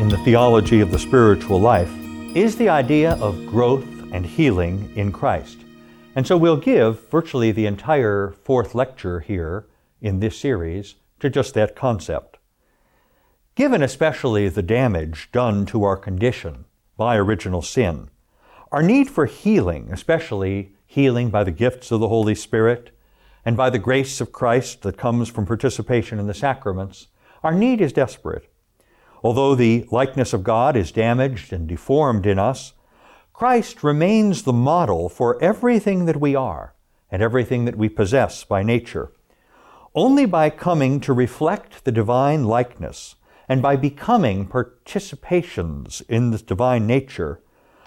in the theology of the spiritual life is the idea of growth and healing in Christ. And so we'll give virtually the entire fourth lecture here in this series to just that concept. Given especially the damage done to our condition by original sin, our need for healing, especially healing by the gifts of the Holy Spirit and by the grace of Christ that comes from participation in the sacraments, our need is desperate. Although the likeness of God is damaged and deformed in us, Christ remains the model for everything that we are and everything that we possess by nature. Only by coming to reflect the divine likeness and by becoming participations in this divine nature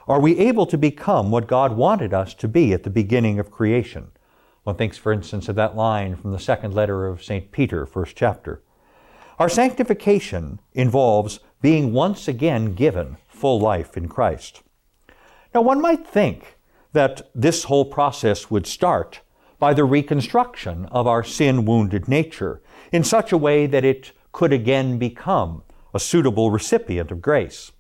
are we able to become what God wanted us to be at the beginning of creation. One thinks, for instance, of that line from the second letter of St. Peter, first chapter. Our sanctification involves being once again given full life in Christ. Now, one might think that this whole process would start by the reconstruction of our sin wounded nature in such a way that it could again become a suitable recipient of grace.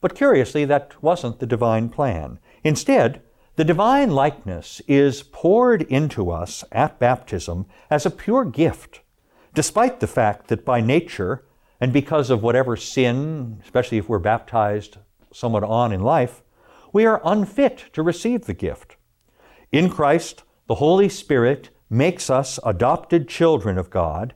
But curiously, that wasn't the divine plan. Instead, the divine likeness is poured into us at baptism as a pure gift despite the fact that by nature and because of whatever sin, especially if we're baptized somewhat on in life, we are unfit to receive the gift. In Christ, the Holy Spirit makes us adopted children of God,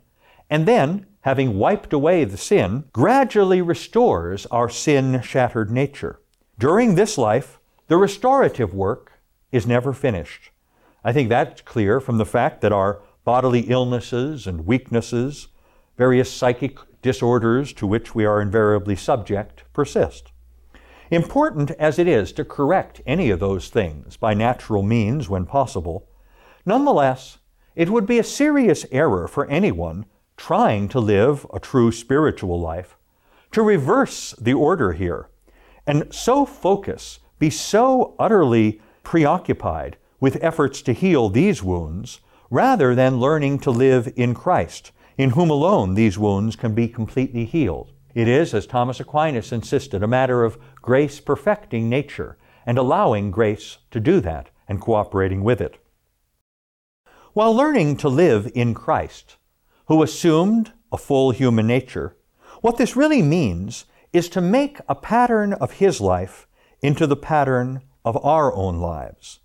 and then, having wiped away the sin, gradually restores our sin shattered nature. During this life, the restorative work is never finished. I think that's clear from the fact that our bodily illnesses and weaknesses, various psychic disorders to which we are invariably subject, persist. Important as it is to correct any of those things by natural means when possible, nonetheless, it would be a serious error for anyone trying to live a true spiritual life to reverse the order here and so focus, be so utterly preoccupied with efforts to heal these wounds rather than learning to live in Christ, in whom alone these wounds can be completely healed. It is, as Thomas Aquinas insisted, a matter of grace perfecting nature and allowing grace to do that and cooperating with it. While learning to live in Christ, who assumed a full human nature, what this really means is to make a pattern of his life into the pattern of our own lives.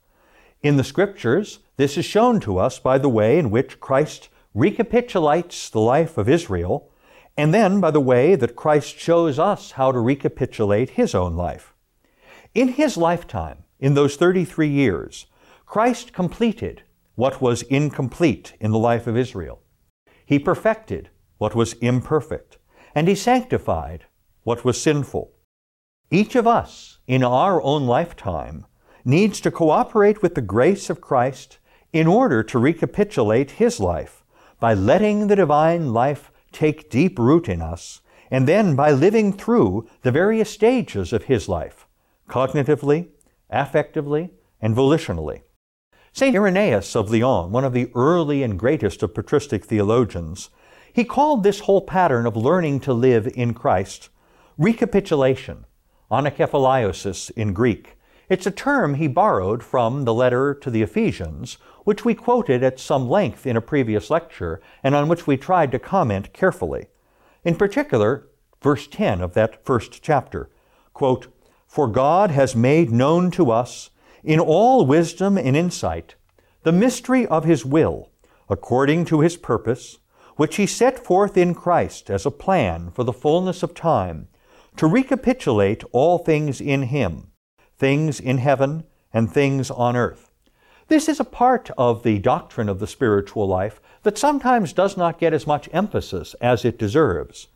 In the Scriptures, this is shown to us by the way in which Christ recapitulates the life of Israel, and then by the way that Christ shows us how to recapitulate his own life. In his lifetime, in those 33 years, Christ completed what was incomplete in the life of Israel. He perfected what was imperfect, and he sanctified what was sinful. Each of us, in our own lifetime, needs to cooperate with the grace of Christ in order to recapitulate his life by letting the divine life take deep root in us, and then by living through the various stages of his life, cognitively, affectively, and volitionally. St. Irenaeus of Lyon, one of the early and greatest of patristic theologians, he called this whole pattern of learning to live in Christ recapitulation, anakephalaiosis in Greek. It's a term he borrowed from the letter to the Ephesians, which we quoted at some length in a previous lecture and on which we tried to comment carefully. In particular, verse 10 of that first chapter quote, For God has made known to us, in all wisdom and insight, the mystery of His will, according to His purpose, which He set forth in Christ as a plan for the fullness of time, to recapitulate all things in Him, things in heaven and things on earth this is a part of the doctrine of the spiritual life that sometimes does not get as much emphasis as it deserves.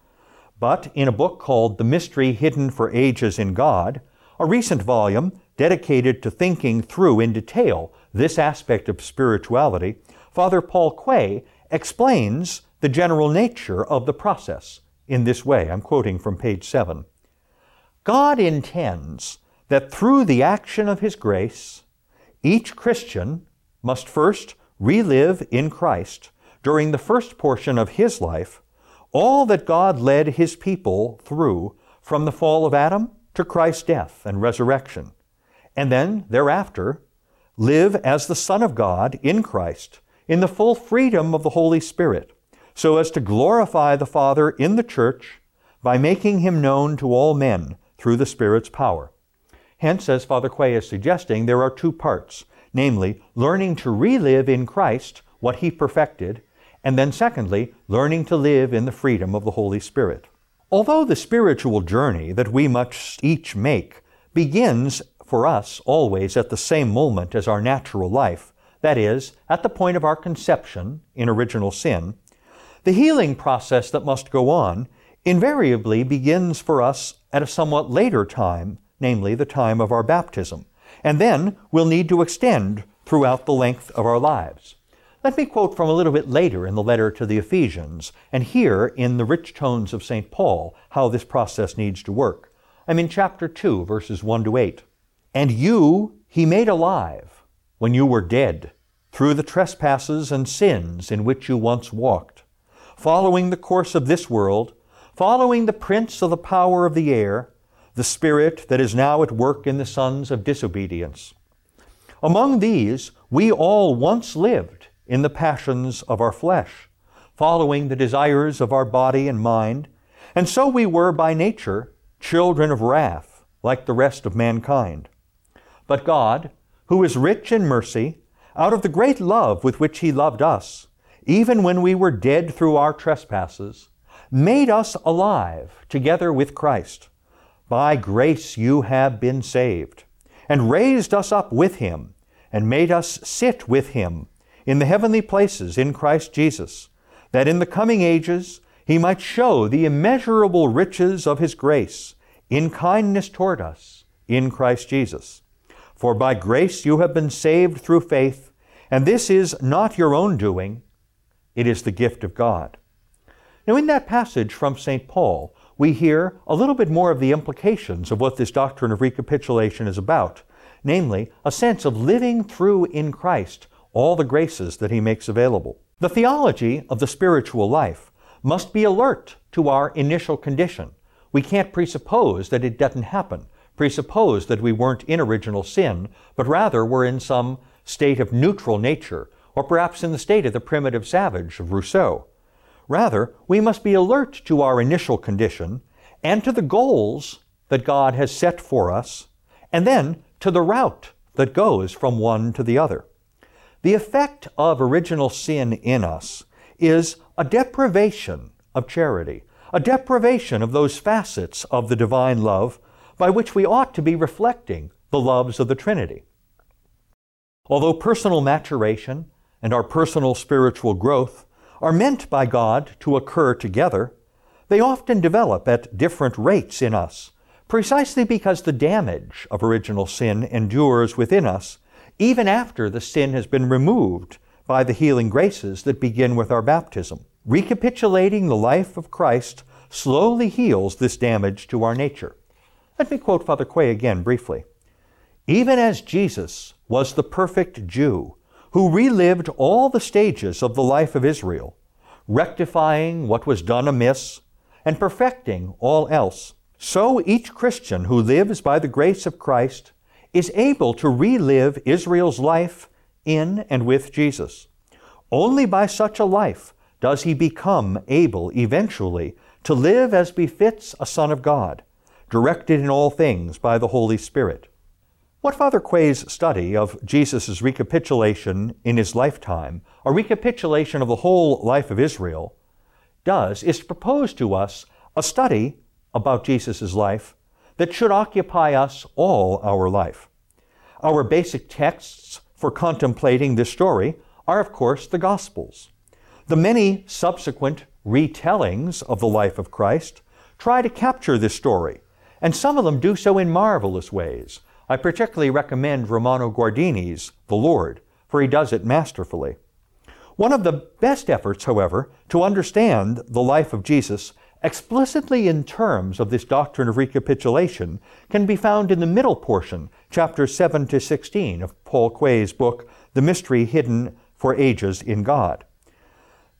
but in a book called The Mystery Hidden for Ages in God, a recent volume dedicated to thinking through in detail this aspect of spirituality, Father Paul Quay explains the general nature of the process in this way. I'm quoting from page 7. God intends that through the action of His grace, each Christian must first relive in Christ during the first portion of his life all that God led His people through from the fall of Adam to Christ's death and resurrection, and then thereafter live as the Son of God in Christ in the full freedom of the Holy Spirit, so as to glorify the Father in the church by making him known to all men through the Spirit's power. Hence, as Father Quay is suggesting, there are two parts namely, learning to relive in Christ what he perfected, and then secondly, learning to live in the freedom of the Holy Spirit. Although the spiritual journey that we must each make begins for us always at the same moment as our natural life, that is, at the point of our conception in original sin, the healing process that must go on invariably begins for us at a somewhat later time, namely the time of our baptism, and then we'll need to extend throughout the length of our lives. Let me quote from a little bit later in the letter to the Ephesians, and hear in the rich tones of St. Paul how this process needs to work. I'm in chapter 2, verses 1 to 8. And you he made alive when you were dead through the trespasses and sins in which you once walked, following the course of this world, following the prince of the power of the air, the spirit that is now at work in the sons of disobedience. Among these we all once lived in the passions of our flesh, following the desires of our body and mind, and so we were by nature children of wrath, like the rest of mankind. But God, who is rich in mercy, out of the great love with which He loved us, even when we were dead through our trespasses, made us alive together with Christ. By grace you have been saved, and raised us up with Him, and made us sit with Him in the heavenly places in Christ Jesus, that in the coming ages he might show the immeasurable riches of his grace in kindness toward us in Christ Jesus. For by grace you have been saved through faith, and this is not your own doing, it is the gift of God. Now, in that passage from St. Paul, we hear a little bit more of the implications of what this doctrine of recapitulation is about, namely, a sense of living through in Christ all the graces that He makes available. The theology of the spiritual life must be alert to our initial condition. We can't presuppose that it doesn't happen, presuppose that we weren't in original sin, but rather were in some state of neutral nature, or perhaps in the state of the primitive savage of Rousseau. Rather, we must be alert to our initial condition and to the goals that God has set for us, and then to the route that goes from one to the other. The effect of original sin in us is a deprivation of charity, a deprivation of those facets of the divine love by which we ought to be reflecting the loves of the Trinity. Although personal maturation and our personal spiritual growth are meant by God to occur together, they often develop at different rates in us, precisely because the damage of original sin endures within us even after the sin has been removed by the healing graces that begin with our baptism. Recapitulating the life of Christ slowly heals this damage to our nature. Let me quote Father Quay again briefly. Even as Jesus was the perfect Jew who relived all the stages of the life of Israel, rectifying what was done amiss and perfecting all else, so each Christian who lives by the grace of Christ is able to relive Israel's life in and with Jesus. Only by such a life does he become able eventually to live as befits a Son of God, directed in all things by the Holy Spirit. What Father Quay's study of Jesus' recapitulation in his lifetime, a recapitulation of the whole life of Israel, does is to propose to us a study about Jesus' life that should occupy us all our life. Our basic texts for contemplating this story are, of course, the Gospels. The many subsequent retellings of the life of Christ try to capture this story, and some of them do so in marvelous ways. I particularly recommend Romano Guardini's The Lord, for he does it masterfully. One of the best efforts, however, to understand the life of Jesus explicitly in terms of this doctrine of recapitulation can be found in the middle portion, chapters 7 to 16 of Paul Quay's book, The Mystery Hidden for Ages in God.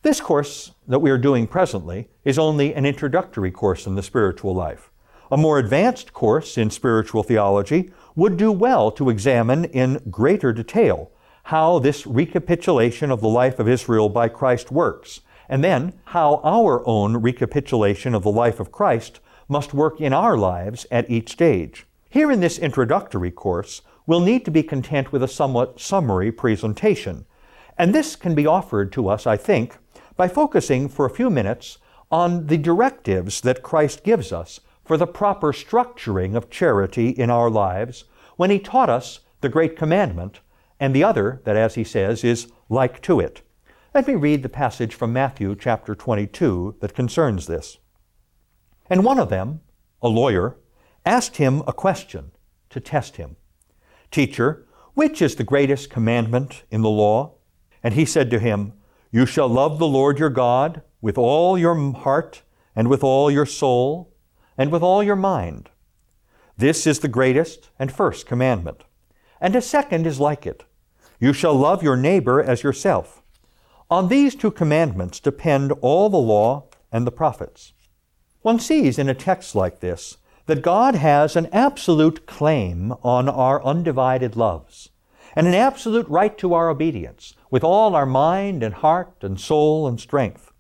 This course that we are doing presently is only an introductory course in the spiritual life. A more advanced course in spiritual theology would do well to examine in greater detail how this recapitulation of the life of Israel by Christ works, and then how our own recapitulation of the life of Christ must work in our lives at each stage. Here in this introductory course, we'll need to be content with a somewhat summary presentation, and this can be offered to us, I think, by focusing for a few minutes on the directives that Christ gives us for the proper structuring of charity in our lives when he taught us the great commandment and the other that, as he says, is like to it. Let me read the passage from Matthew chapter 22 that concerns this. And one of them, a lawyer, asked him a question to test him Teacher, which is the greatest commandment in the law? And he said to him, You shall love the Lord your God with all your heart, and with all your soul, and with all your mind. This is the greatest and first commandment. And a second is like it You shall love your neighbor as yourself. On these two commandments depend all the law and the prophets. One sees in a text like this that God has an absolute claim on our undivided loves and an absolute right to our obedience with all our mind and heart and soul and strength.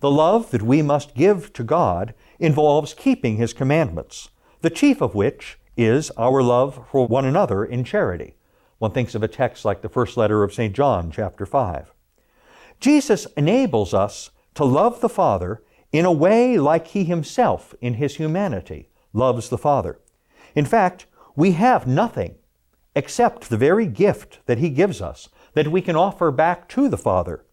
The love that we must give to God involves keeping His commandments, the chief of which is our love for one another in charity. One thinks of a text like the first letter of St. John, chapter 5. Jesus enables us to love the Father in a way like He Himself in His humanity loves the Father. In fact, we have nothing except the very gift that He gives us that we can offer back to the Father.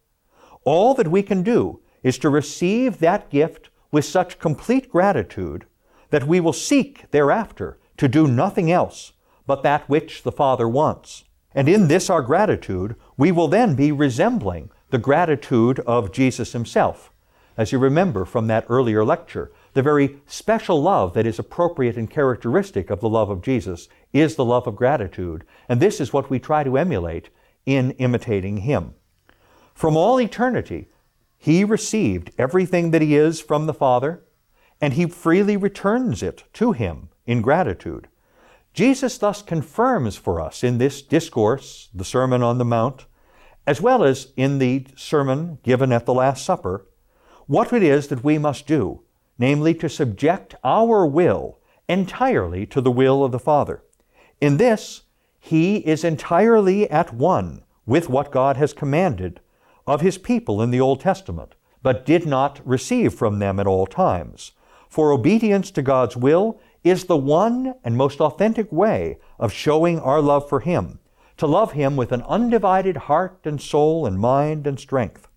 All that we can do is to receive that gift with such complete gratitude that we will seek thereafter to do nothing else but that which the Father wants. And in this our gratitude, we will then be resembling the gratitude of Jesus Himself. As you remember from that earlier lecture, the very special love that is appropriate and characteristic of the love of Jesus is the love of gratitude, and this is what we try to emulate in imitating Him. From all eternity, He received everything that He is from the Father, and He freely returns it to Him in gratitude. Jesus thus confirms for us in this discourse, the Sermon on the Mount, as well as in the sermon given at the Last Supper, what it is that we must do, namely to subject our will entirely to the will of the Father. In this, He is entirely at one with what God has commanded of His people in the Old Testament, but did not receive from them at all times. For obedience to God's will is the one and most authentic way of showing our love for Him to love Him with an undivided heart and soul and mind and strength.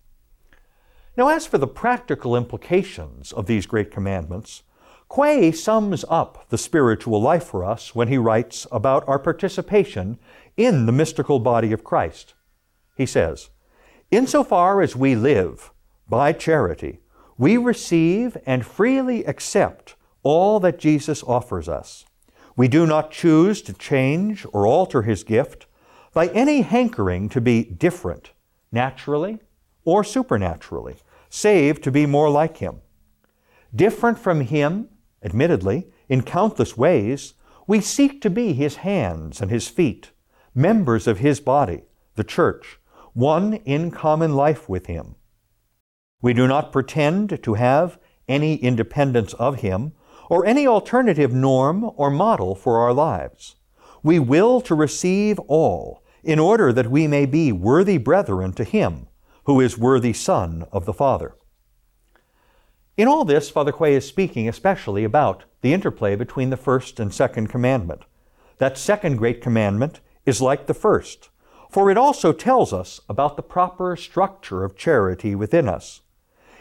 Now, as for the practical implications of these great commandments, Quay sums up the spiritual life for us when he writes about our participation in the mystical body of Christ. He says, Insofar as we live by charity, we receive and freely accept all that Jesus offers us. We do not choose to change or alter his gift, by any hankering to be different, naturally or supernaturally, save to be more like Him. Different from Him, admittedly, in countless ways, we seek to be His hands and His feet, members of His body, the church, one in common life with Him. We do not pretend to have any independence of Him or any alternative norm or model for our lives. We will to receive all, in order that we may be worthy brethren to Him, who is worthy Son of the Father. In all this, Father Quay is speaking especially about the interplay between the first and second commandment. That second great commandment is like the first, for it also tells us about the proper structure of charity within us.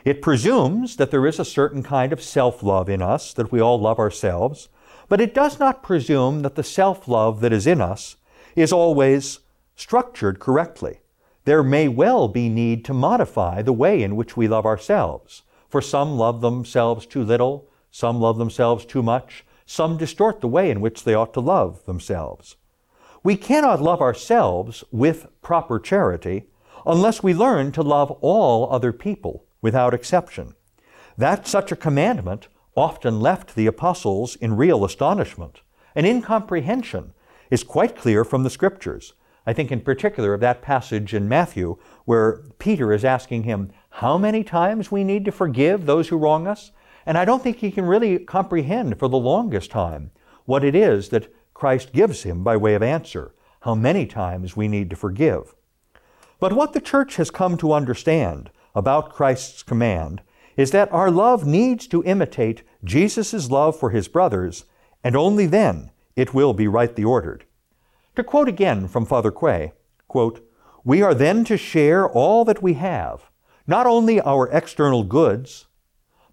It presumes that there is a certain kind of self love in us, that we all love ourselves, but it does not presume that the self love that is in us is always structured correctly. There may well be need to modify the way in which we love ourselves. For some love themselves too little, some love themselves too much, some distort the way in which they ought to love themselves. We cannot love ourselves with proper charity unless we learn to love all other people without exception. That such a commandment often left the apostles in real astonishment and incomprehension is quite clear from the scriptures. I think in particular of that passage in Matthew where Peter is asking him how many times we need to forgive those who wrong us. And I don't think he can really comprehend for the longest time what it is that Christ gives him by way of answer, how many times we need to forgive. But what the church has come to understand about Christ's command is that our love needs to imitate Jesus' love for his brothers, and only then it will be rightly ordered. To quote again from Father Quay, quote, We are then to share all that we have, not only our external goods,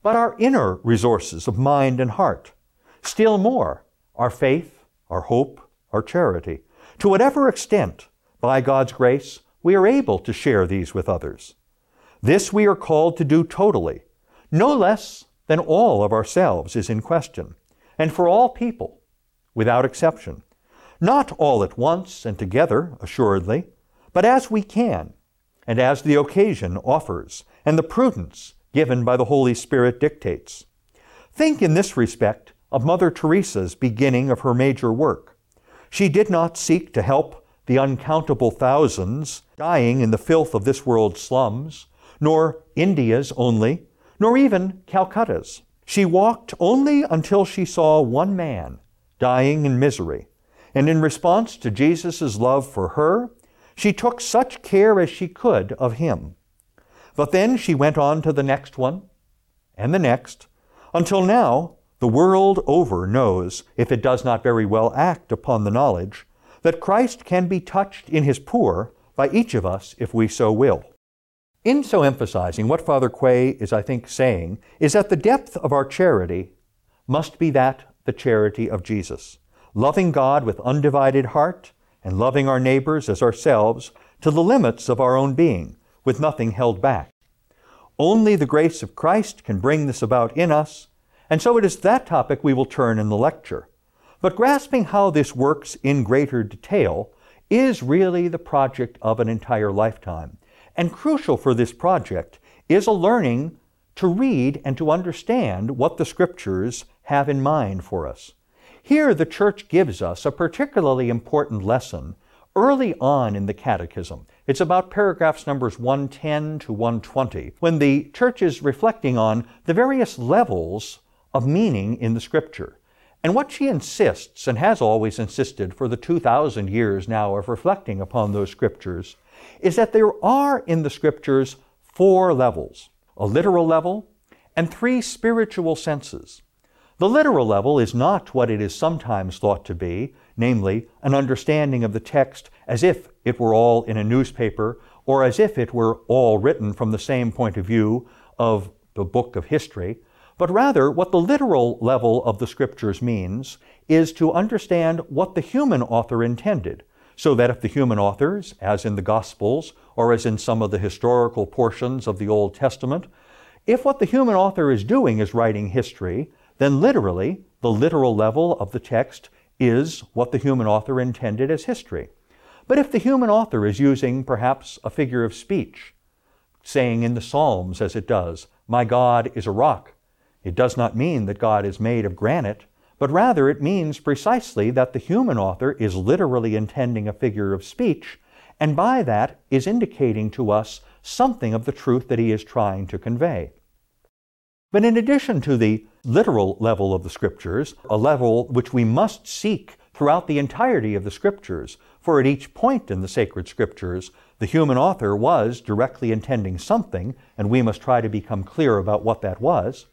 but our inner resources of mind and heart. Still more, our faith, our hope, our charity. To whatever extent, by God's grace, we are able to share these with others. This we are called to do totally. No less than all of ourselves is in question, and for all people, without exception. Not all at once and together, assuredly, but as we can, and as the occasion offers, and the prudence given by the Holy Spirit dictates. Think in this respect of Mother Teresa's beginning of her major work. She did not seek to help the uncountable thousands dying in the filth of this world's slums, nor India's only, nor even Calcutta's. She walked only until she saw one man dying in misery, and in response to Jesus' love for her, she took such care as she could of him. But then she went on to the next one, and the next, until now the world over knows, if it does not very well act upon the knowledge, that Christ can be touched in his poor by each of us if we so will. In so emphasizing, what Father Quay is, I think, saying is that the depth of our charity must be that the charity of Jesus, loving God with undivided heart and loving our neighbors as ourselves to the limits of our own being, with nothing held back. Only the grace of Christ can bring this about in us, and so it is that topic we will turn in the lecture. But grasping how this works in greater detail is really the project of an entire lifetime. And crucial for this project is a learning to read and to understand what the Scriptures have in mind for us. Here, the Church gives us a particularly important lesson early on in the Catechism. It's about paragraphs numbers 110 to 120, when the Church is reflecting on the various levels of meaning in the Scripture. And what she insists, and has always insisted for the 2,000 years now of reflecting upon those Scriptures, is that there are in the Scriptures four levels a literal level and three spiritual senses. The literal level is not what it is sometimes thought to be, namely, an understanding of the text as if it were all in a newspaper or as if it were all written from the same point of view of the book of history, but rather, what the literal level of the scriptures means is to understand what the human author intended, so that if the human authors, as in the Gospels or as in some of the historical portions of the Old Testament, if what the human author is doing is writing history, then literally, the literal level of the text is what the human author intended as history. But if the human author is using perhaps a figure of speech, saying in the Psalms as it does, My God is a rock, it does not mean that God is made of granite, but rather it means precisely that the human author is literally intending a figure of speech, and by that is indicating to us something of the truth that he is trying to convey. But in addition to the literal level of the Scriptures, a level which we must seek throughout the entirety of the Scriptures, for at each point in the sacred Scriptures, the human author was directly intending something, and we must try to become clear about what that was.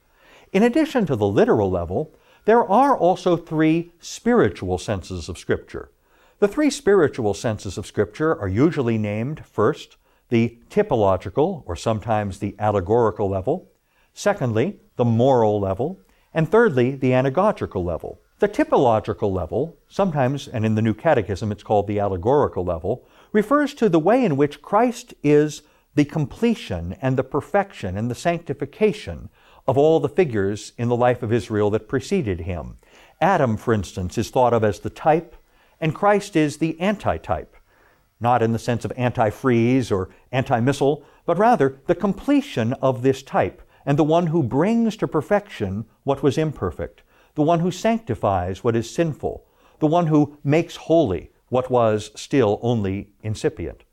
In addition to the literal level, there are also three spiritual senses of Scripture. The three spiritual senses of Scripture are usually named first the typological, or sometimes the allegorical level, Secondly, the moral level. And thirdly, the anagogical level. The typological level, sometimes, and in the New Catechism it's called the allegorical level, refers to the way in which Christ is the completion and the perfection and the sanctification of all the figures in the life of Israel that preceded him. Adam, for instance, is thought of as the type, and Christ is the antitype, not in the sense of anti-freeze or anti-missile, but rather the completion of this type, and the one who brings to perfection what was imperfect, the one who sanctifies what is sinful, the one who makes holy what was still only incipient.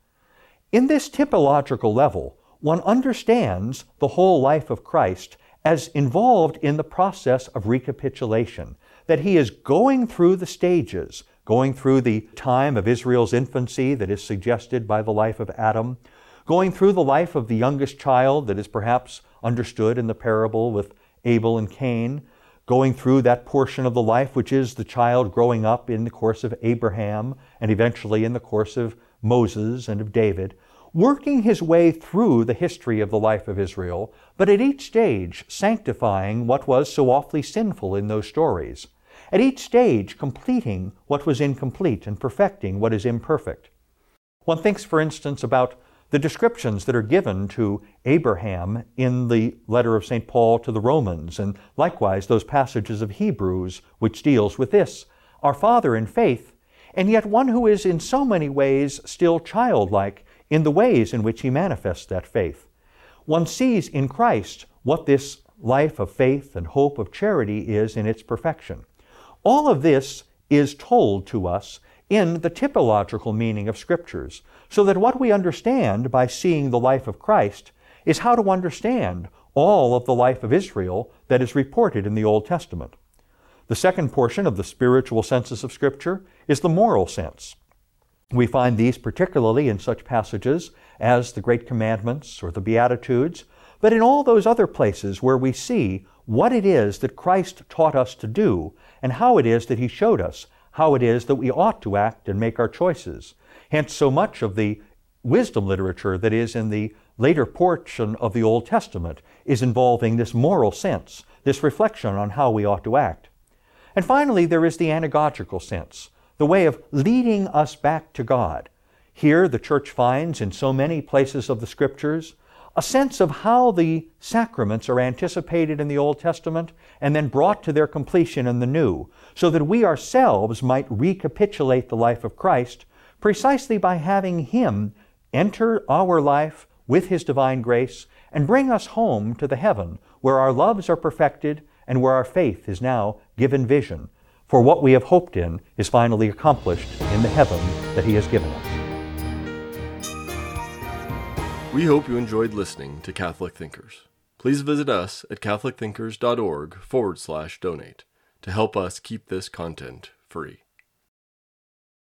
In this typological level, one understands the whole life of Christ as involved in the process of recapitulation, that he is going through the stages, going through the time of Israel's infancy that is suggested by the life of Adam, going through the life of the youngest child that is perhaps understood in the parable with Abel and Cain, going through that portion of the life which is the child growing up in the course of Abraham and eventually in the course of Moses and of David, working his way through the history of the life of Israel, but at each stage sanctifying what was so awfully sinful in those stories. At each stage completing what was incomplete and perfecting what is imperfect. One thinks, for instance, about the descriptions that are given to Abraham in the letter of St. Paul to the Romans, and likewise those passages of Hebrews which deals with this. Our father in faith, and yet one who is in so many ways still childlike in the ways in which he manifests that faith. One sees in Christ what this life of faith and hope of charity is in its perfection. All of this is told to us in the typological meaning of Scriptures, so that what we understand by seeing the life of Christ is how to understand all of the life of Israel that is reported in the Old Testament. The second portion of the spiritual senses of Scripture is the moral sense. We find these particularly in such passages as the Great Commandments or the Beatitudes, but in all those other places where we see what it is that Christ taught us to do and how it is that He showed us how it is that we ought to act and make our choices. Hence, so much of the wisdom literature that is in the later portion of the Old Testament is involving this moral sense, this reflection on how we ought to act. And finally, there is the anagogical sense, the way of leading us back to God. Here, the church finds in so many places of the Scriptures a sense of how the sacraments are anticipated in the Old Testament and then brought to their completion in the New, so that we ourselves might recapitulate the life of Christ precisely by having Him enter our life with His divine grace and bring us home to the heaven where our loves are perfected and where our faith is now given vision. For what we have hoped in is finally accomplished in the heaven that He has given us. We hope you enjoyed listening to Catholic Thinkers. Please visit us at catholicthinkers.org forward slash donate to help us keep this content free.